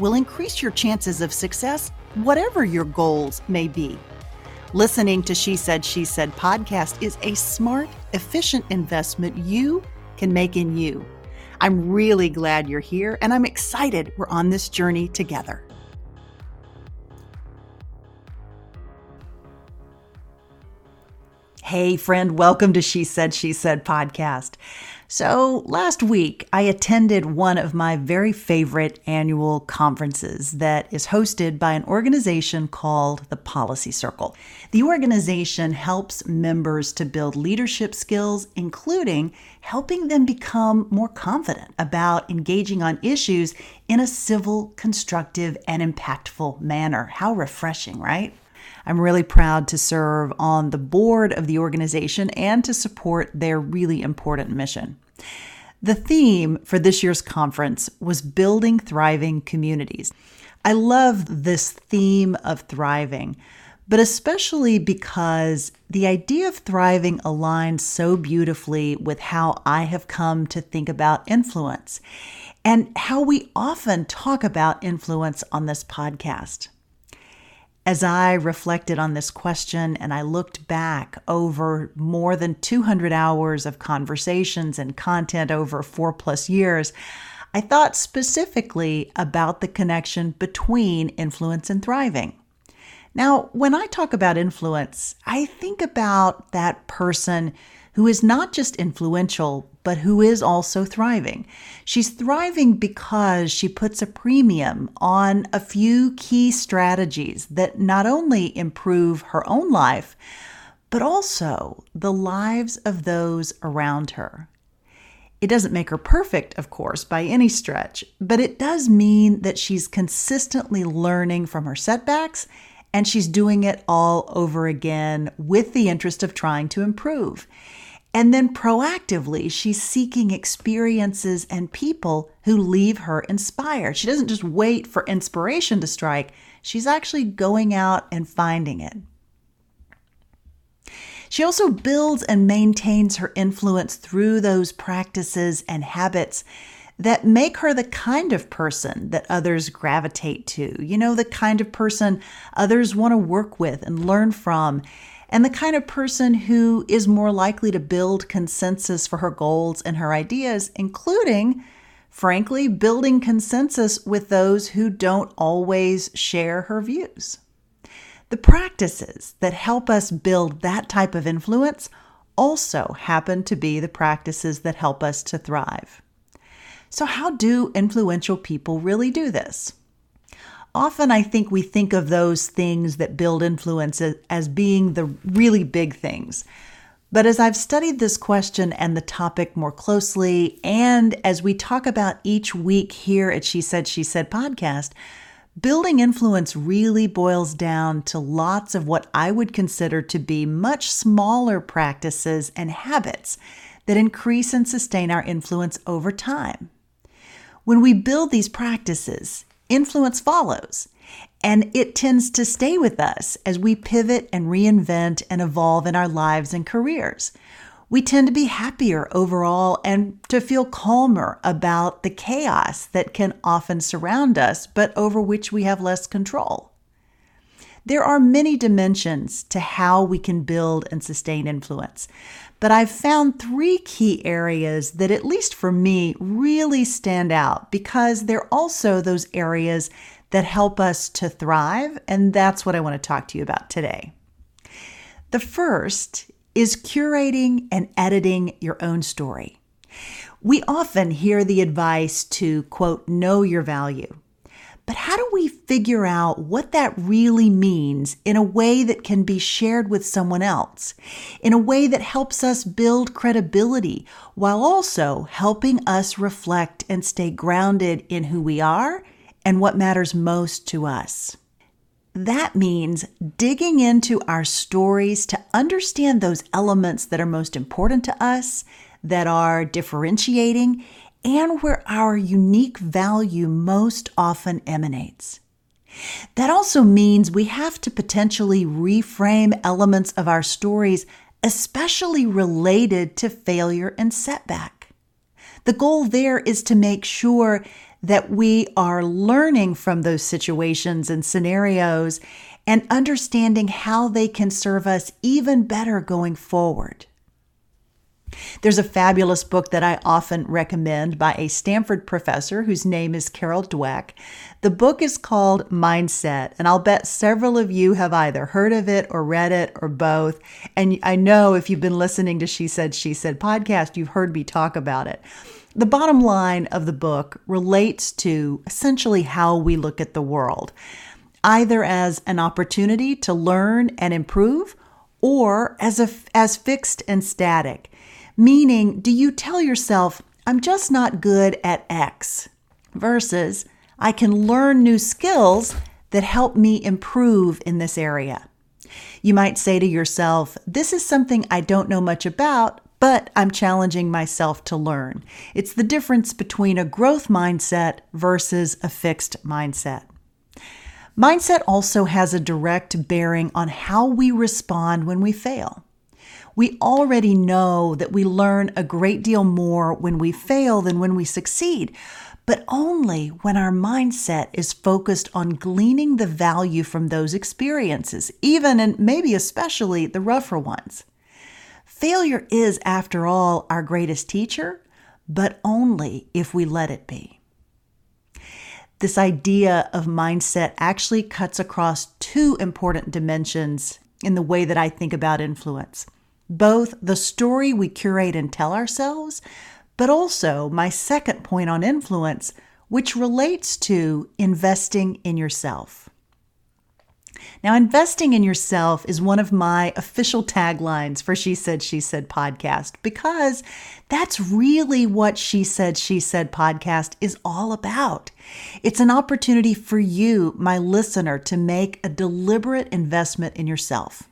will increase your chances of success whatever your goals may be. Listening to She Said, She Said podcast is a smart, efficient investment you can make in you. I'm really glad you're here and I'm excited we're on this journey together. Hey, friend, welcome to She Said, She Said podcast. So, last week, I attended one of my very favorite annual conferences that is hosted by an organization called the Policy Circle. The organization helps members to build leadership skills, including helping them become more confident about engaging on issues in a civil, constructive, and impactful manner. How refreshing, right? I'm really proud to serve on the board of the organization and to support their really important mission. The theme for this year's conference was building thriving communities. I love this theme of thriving, but especially because the idea of thriving aligns so beautifully with how I have come to think about influence and how we often talk about influence on this podcast. As I reflected on this question and I looked back over more than 200 hours of conversations and content over four plus years, I thought specifically about the connection between influence and thriving. Now, when I talk about influence, I think about that person who is not just influential, but who is also thriving. She's thriving because she puts a premium on a few key strategies that not only improve her own life, but also the lives of those around her. It doesn't make her perfect, of course, by any stretch, but it does mean that she's consistently learning from her setbacks and she's doing it all over again with the interest of trying to improve. And then proactively, she's seeking experiences and people who leave her inspired. She doesn't just wait for inspiration to strike, she's actually going out and finding it. She also builds and maintains her influence through those practices and habits that make her the kind of person that others gravitate to. You know, the kind of person others want to work with and learn from and the kind of person who is more likely to build consensus for her goals and her ideas, including, frankly, building consensus with those who don't always share her views. The practices that help us build that type of influence also happen to be the practices that help us to thrive. So, how do influential people really do this? Often I think we think of those things that build influence as being the really big things. But as I've studied this question and the topic more closely, and as we talk about each week here at She Said, She Said podcast, building influence really boils down to lots of what I would consider to be much smaller practices and habits that increase and sustain our influence over time. When we build these practices, influence follows. And it tends to stay with us as we pivot and reinvent and evolve in our lives and careers. We tend to be happier overall and to feel calmer about the chaos that can often surround us, but over which we have less control. There are many dimensions to how we can build and sustain influence, but I've found three key areas that, at least for me, really stand out because they're also those areas that help us to thrive. And that's what I want to talk to you about today. The first is curating and editing your own story. We often hear the advice to, quote, know your value. But how do we figure out what that really means in a way that can be shared with someone else, in a way that helps us build credibility while also helping us reflect and stay grounded in who we are and what matters most to us? That means digging into our stories to understand those elements that are most important to us, that are differentiating, and where our unique value most often emanates. That also means we have to potentially reframe elements of our stories, especially related to failure and setback. The goal there is to make sure that we are learning from those situations and scenarios and understanding how they can serve us even better going forward. There's a fabulous book that I often recommend by a Stanford professor whose name is Carol Dweck. The book is called Mindset, and I'll bet several of you have either heard of it or read it or both. And I know if you've been listening to She Said, She Said podcast, you've heard me talk about it. The bottom line of the book relates to essentially how we look at the world, either as an opportunity to learn and improve or as, a, as fixed and static. Meaning, do you tell yourself, I'm just not good at X, versus I can learn new skills that help me improve in this area? You might say to yourself, This is something I don't know much about, but I'm challenging myself to learn. It's the difference between a growth mindset versus a fixed mindset. Mindset also has a direct bearing on how we respond when we fail. We already know that we learn a great deal more when we fail than when we succeed, but only when our mindset is focused on gleaning the value from those experiences, even and maybe especially the rougher ones. Failure is, after all, our greatest teacher, but only if we let it be. This idea of mindset actually cuts across two important dimensions in the way that I think about influence both the story we curate and tell ourselves, but also my second point on influence, which relates to investing in yourself. Now, investing in yourself is one of my official taglines for She Said, She Said podcast because that's really what She Said, She Said podcast is all about. It's an opportunity for you, my listener, to make a deliberate investment in yourself.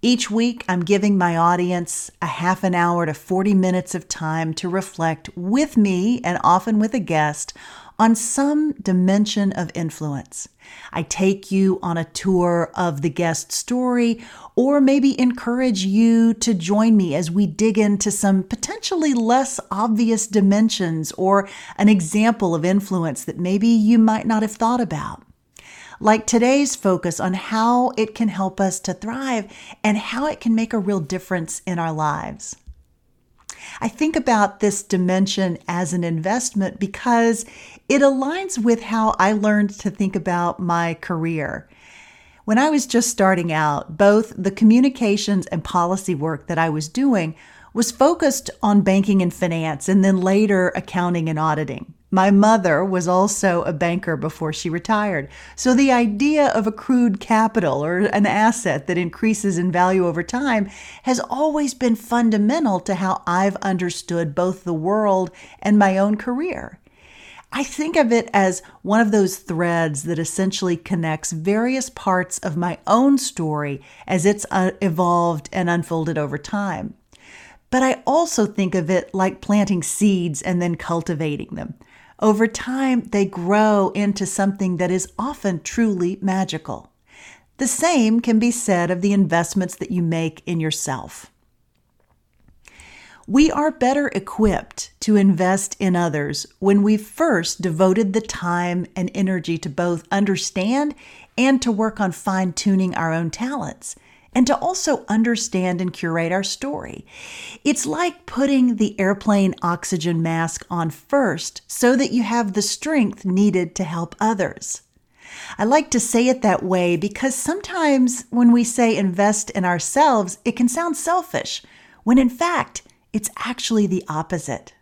Each week, I'm giving my audience a half an hour to 40 minutes of time to reflect with me and often with a guest on some dimension of influence. I take you on a tour of the guest story or maybe encourage you to join me as we dig into some potentially less obvious dimensions or an example of influence that maybe you might not have thought about like today's focus on how it can help us to thrive and how it can make a real difference in our lives. I think about this dimension as an investment because it aligns with how I learned to think about my career. When I was just starting out, both the communications and policy work that I was doing was focused on banking and finance and then later accounting and auditing. My mother was also a banker before she retired. So the idea of accrued capital or an asset that increases in value over time has always been fundamental to how I've understood both the world and my own career. I think of it as one of those threads that essentially connects various parts of my own story as it's uh, evolved and unfolded over time. But I also think of it like planting seeds and then cultivating them. Over time, they grow into something that is often truly magical. The same can be said of the investments that you make in yourself. We are better equipped to invest in others when we've first devoted the time and energy to both understand and to work on fine tuning our own talents and to also understand and curate our story. It's like putting the airplane oxygen mask on first so that you have the strength needed to help others. I like to say it that way because sometimes when we say invest in ourselves, it can sound selfish, when in fact, it's actually the opposite.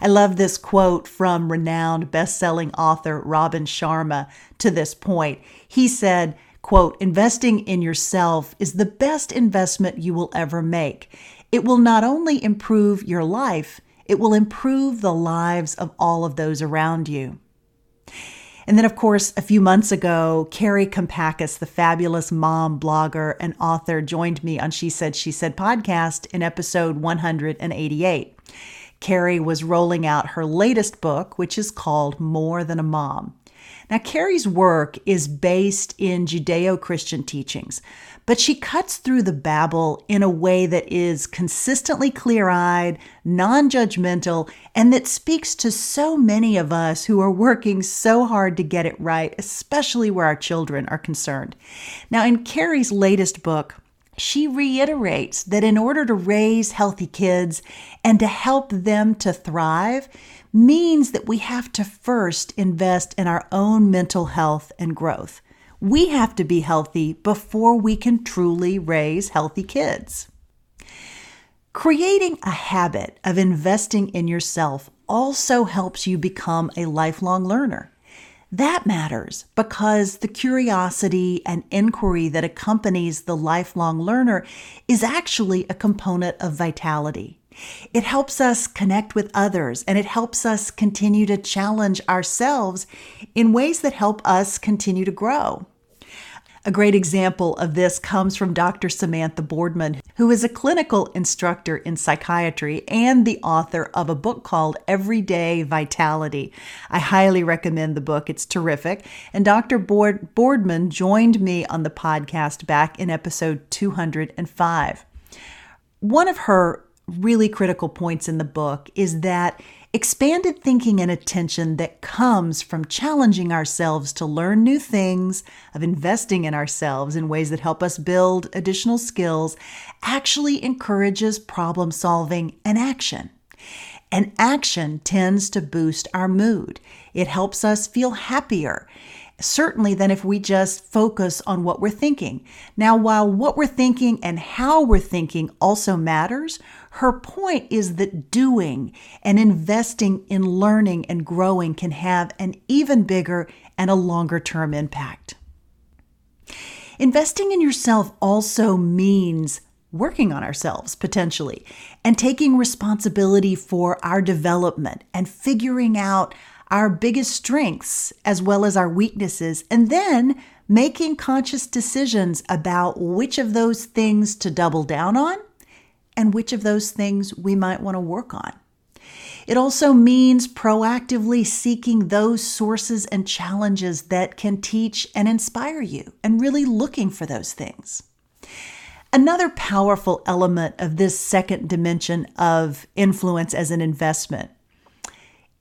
I love this quote from renowned best-selling author Robin Sharma to this point. He said, quote, investing in yourself is the best investment you will ever make. It will not only improve your life, it will improve the lives of all of those around you. And then, of course, a few months ago, Kari Kampakis, the fabulous mom, blogger, and author, joined me on She Said, She Said podcast in episode 188. Kari was rolling out her latest book, which is called More Than a Mom. Now, Kari's work is based in Judeo Christian teachings, but she cuts through the babble in a way that is consistently clear eyed, non judgmental, and that speaks to so many of us who are working so hard to get it right, especially where our children are concerned. Now, in Kari's latest book, she reiterates that in order to raise healthy kids and to help them to thrive, means that we have to first invest in our own mental health and growth. We have to be healthy before we can truly raise healthy kids. Creating a habit of investing in yourself also helps you become a lifelong learner. That matters because the curiosity and inquiry that accompanies the lifelong learner is actually a component of vitality. It helps us connect with others and it helps us continue to challenge ourselves in ways that help us continue to grow. A great example of this comes from Dr. Samantha Boardman, who is a clinical instructor in psychiatry and the author of a book called Everyday Vitality. I highly recommend the book, it's terrific. And Dr. Board- Boardman joined me on the podcast back in episode 205. One of her really critical points in the book is that expanded thinking and attention that comes from challenging ourselves to learn new things, of investing in ourselves in ways that help us build additional skills, actually encourages problem solving and action. And action tends to boost our mood. It helps us feel happier certainly than if we just focus on what we're thinking. Now, while what we're thinking and how we're thinking also matters, her point is that doing and investing in learning and growing can have an even bigger and a longer term impact. Investing in yourself also means working on ourselves potentially and taking responsibility for our development and figuring out our biggest strengths as well as our weaknesses, and then making conscious decisions about which of those things to double down on and which of those things we might want to work on. It also means proactively seeking those sources and challenges that can teach and inspire you and really looking for those things. Another powerful element of this second dimension of influence as an investment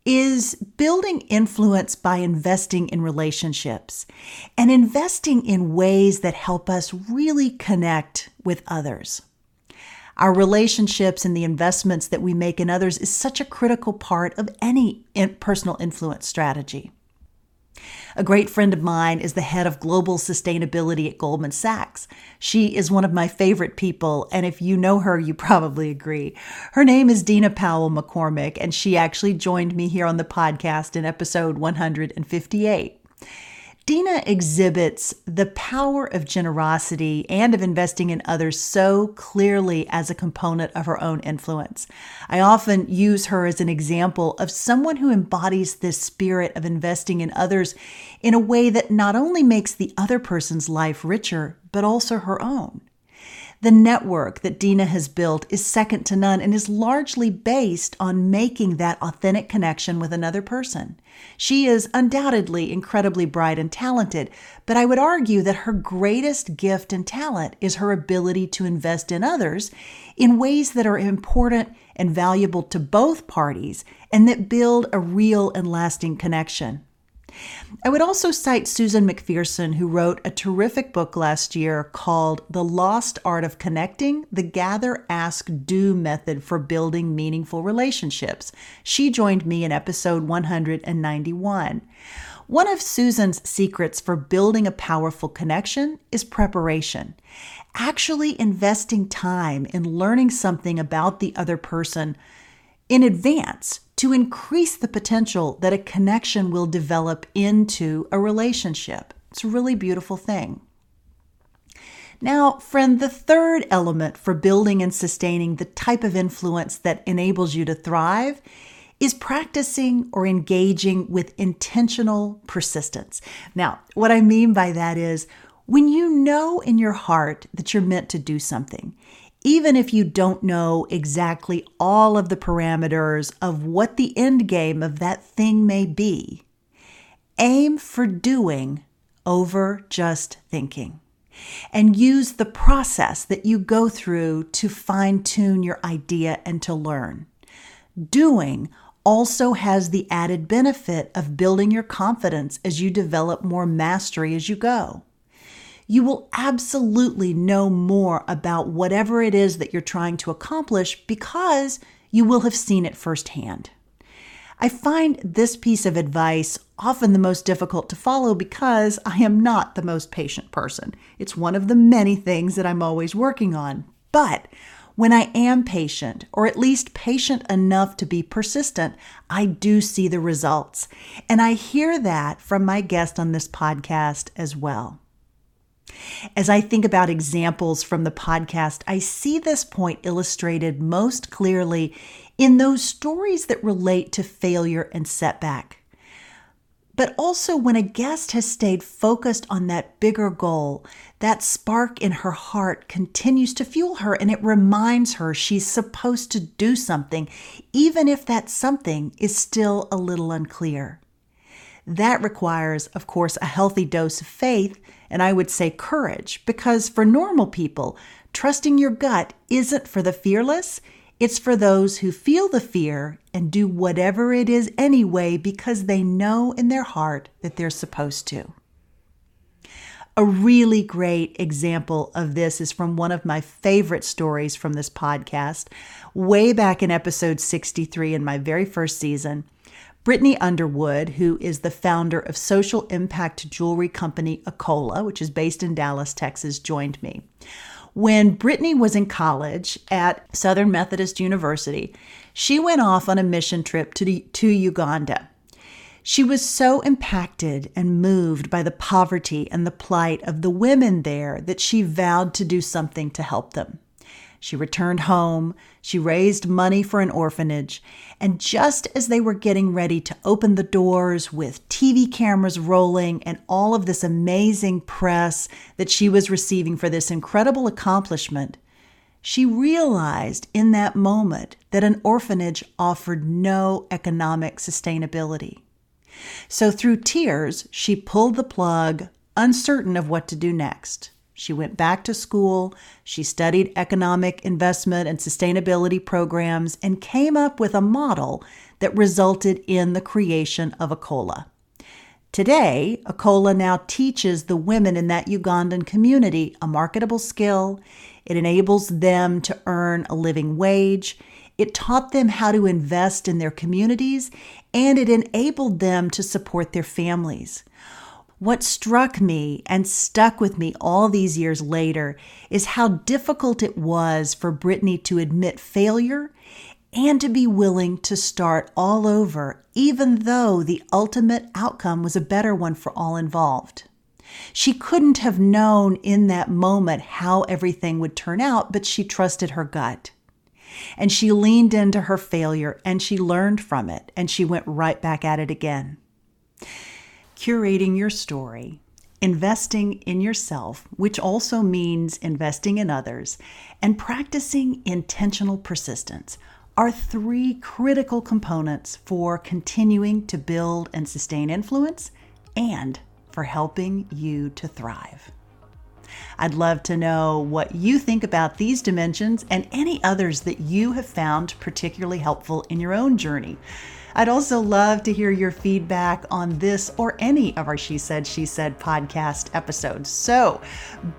is building influence by investing in relationships and investing in ways that help us really connect with others. Our relationships and the investments that we make in others is such a critical part of any personal influence strategy. A great friend of mine is the head of global sustainability at Goldman Sachs. She is one of my favorite people, and if you know her, you probably agree. Her name is Dina Powell McCormick, and she actually joined me here on the podcast in episode 158. Dina exhibits the power of generosity and of investing in others so clearly as a component of her own influence. I often use her as an example of someone who embodies this spirit of investing in others in a way that not only makes the other person's life richer, but also her own. The network that Dina has built is second to none and is largely based on making that authentic connection with another person. She is undoubtedly incredibly bright and talented, but I would argue that her greatest gift and talent is her ability to invest in others in ways that are important and valuable to both parties and that build a real and lasting connection. I would also cite Susan McPherson, who wrote a terrific book last year called The Lost Art of Connecting The Gather, Ask, Do Method for Building Meaningful Relationships. She joined me in episode 191. One of Susan's secrets for building a powerful connection is preparation. Actually investing time in learning something about the other person in advance to increase the potential that a connection will develop into a relationship. It's a really beautiful thing. Now, friend, the third element for building and sustaining the type of influence that enables you to thrive is practicing or engaging with intentional persistence. Now, what I mean by that is when you know in your heart that you're meant to do something, even if you don't know exactly all of the parameters of what the end game of that thing may be, aim for doing over just thinking. And use the process that you go through to fine tune your idea and to learn. Doing also has the added benefit of building your confidence as you develop more mastery as you go. You will absolutely know more about whatever it is that you're trying to accomplish because you will have seen it firsthand. I find this piece of advice often the most difficult to follow because I am not the most patient person. It's one of the many things that I'm always working on. But when I am patient, or at least patient enough to be persistent, I do see the results. And I hear that from my guest on this podcast as well. As I think about examples from the podcast, I see this point illustrated most clearly in those stories that relate to failure and setback but also when a guest has stayed focused on that bigger goal, that spark in her heart continues to fuel her and it reminds her she's supposed to do something, even if that something is still a little unclear. That requires, of course, a healthy dose of faith and I would say courage, because for normal people, trusting your gut isn't for the fearless, it's for those who feel the fear and do whatever it is anyway because they know in their heart that they're supposed to. A really great example of this is from one of my favorite stories from this podcast. Way back in episode 63 in my very first season, Brittany Underwood, who is the founder of social impact jewelry company Akola, which is based in Dallas, Texas, joined me. When Brittany was in college at Southern Methodist University, she went off on a mission trip to, to Uganda. She was so impacted and moved by the poverty and the plight of the women there that she vowed to do something to help them. She returned home, she raised money for an orphanage, and just as they were getting ready to open the doors with TV cameras rolling and all of this amazing press that she was receiving for this incredible accomplishment, she realized in that moment that an orphanage offered no economic sustainability. So, through tears, she pulled the plug, uncertain of what to do next. She went back to school, she studied economic investment and sustainability programs, and came up with a model that resulted in the creation of Akola. Today, Akola now teaches the women in that Ugandan community a marketable skill. It enables them to earn a living wage. It taught them how to invest in their communities, and it enabled them to support their families. What struck me and stuck with me all these years later is how difficult it was for Brittany to admit failure and to be willing to start all over, even though the ultimate outcome was a better one for all involved. She couldn't have known in that moment how everything would turn out, but she trusted her gut. And she leaned into her failure and she learned from it and she went right back at it again curating your story, investing in yourself, which also means investing in others, and practicing intentional persistence are three critical components for continuing to build and sustain influence and for helping you to thrive. I'd love to know what you think about these dimensions and any others that you have found particularly helpful in your own journey. I'd also love to hear your feedback on this or any of our She Said, She Said podcast episodes. So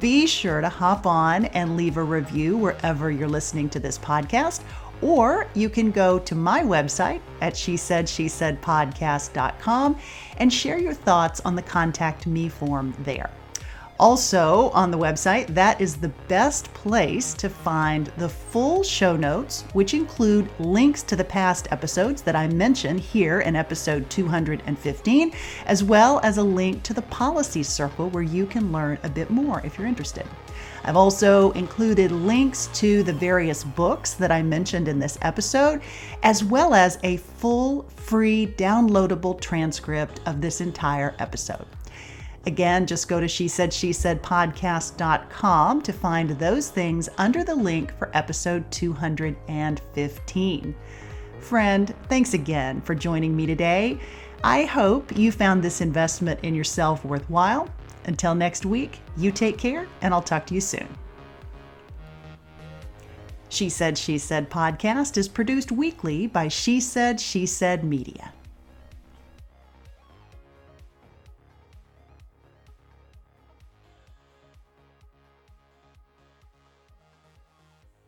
be sure to hop on and leave a review wherever you're listening to this podcast Or you can go to my website at she said she said podcast.com and share your thoughts on the contact me form there. Also, on the website, that is the best place to find the full show notes, which include links to the past episodes that I mentioned here in episode 215, as well as a link to the Policy Circle where you can learn a bit more if you're interested. I've also included links to the various books that I mentioned in this episode, as well as a full, free, downloadable transcript of this entire episode. Again, just go to she said she said podcast.com to find those things under the link for episode 215. Friend, thanks again for joining me today. I hope you found this investment in yourself worthwhile. Until next week, you take care, and I'll talk to you soon. She Said, She Said podcast is produced weekly by She Said, She Said Media.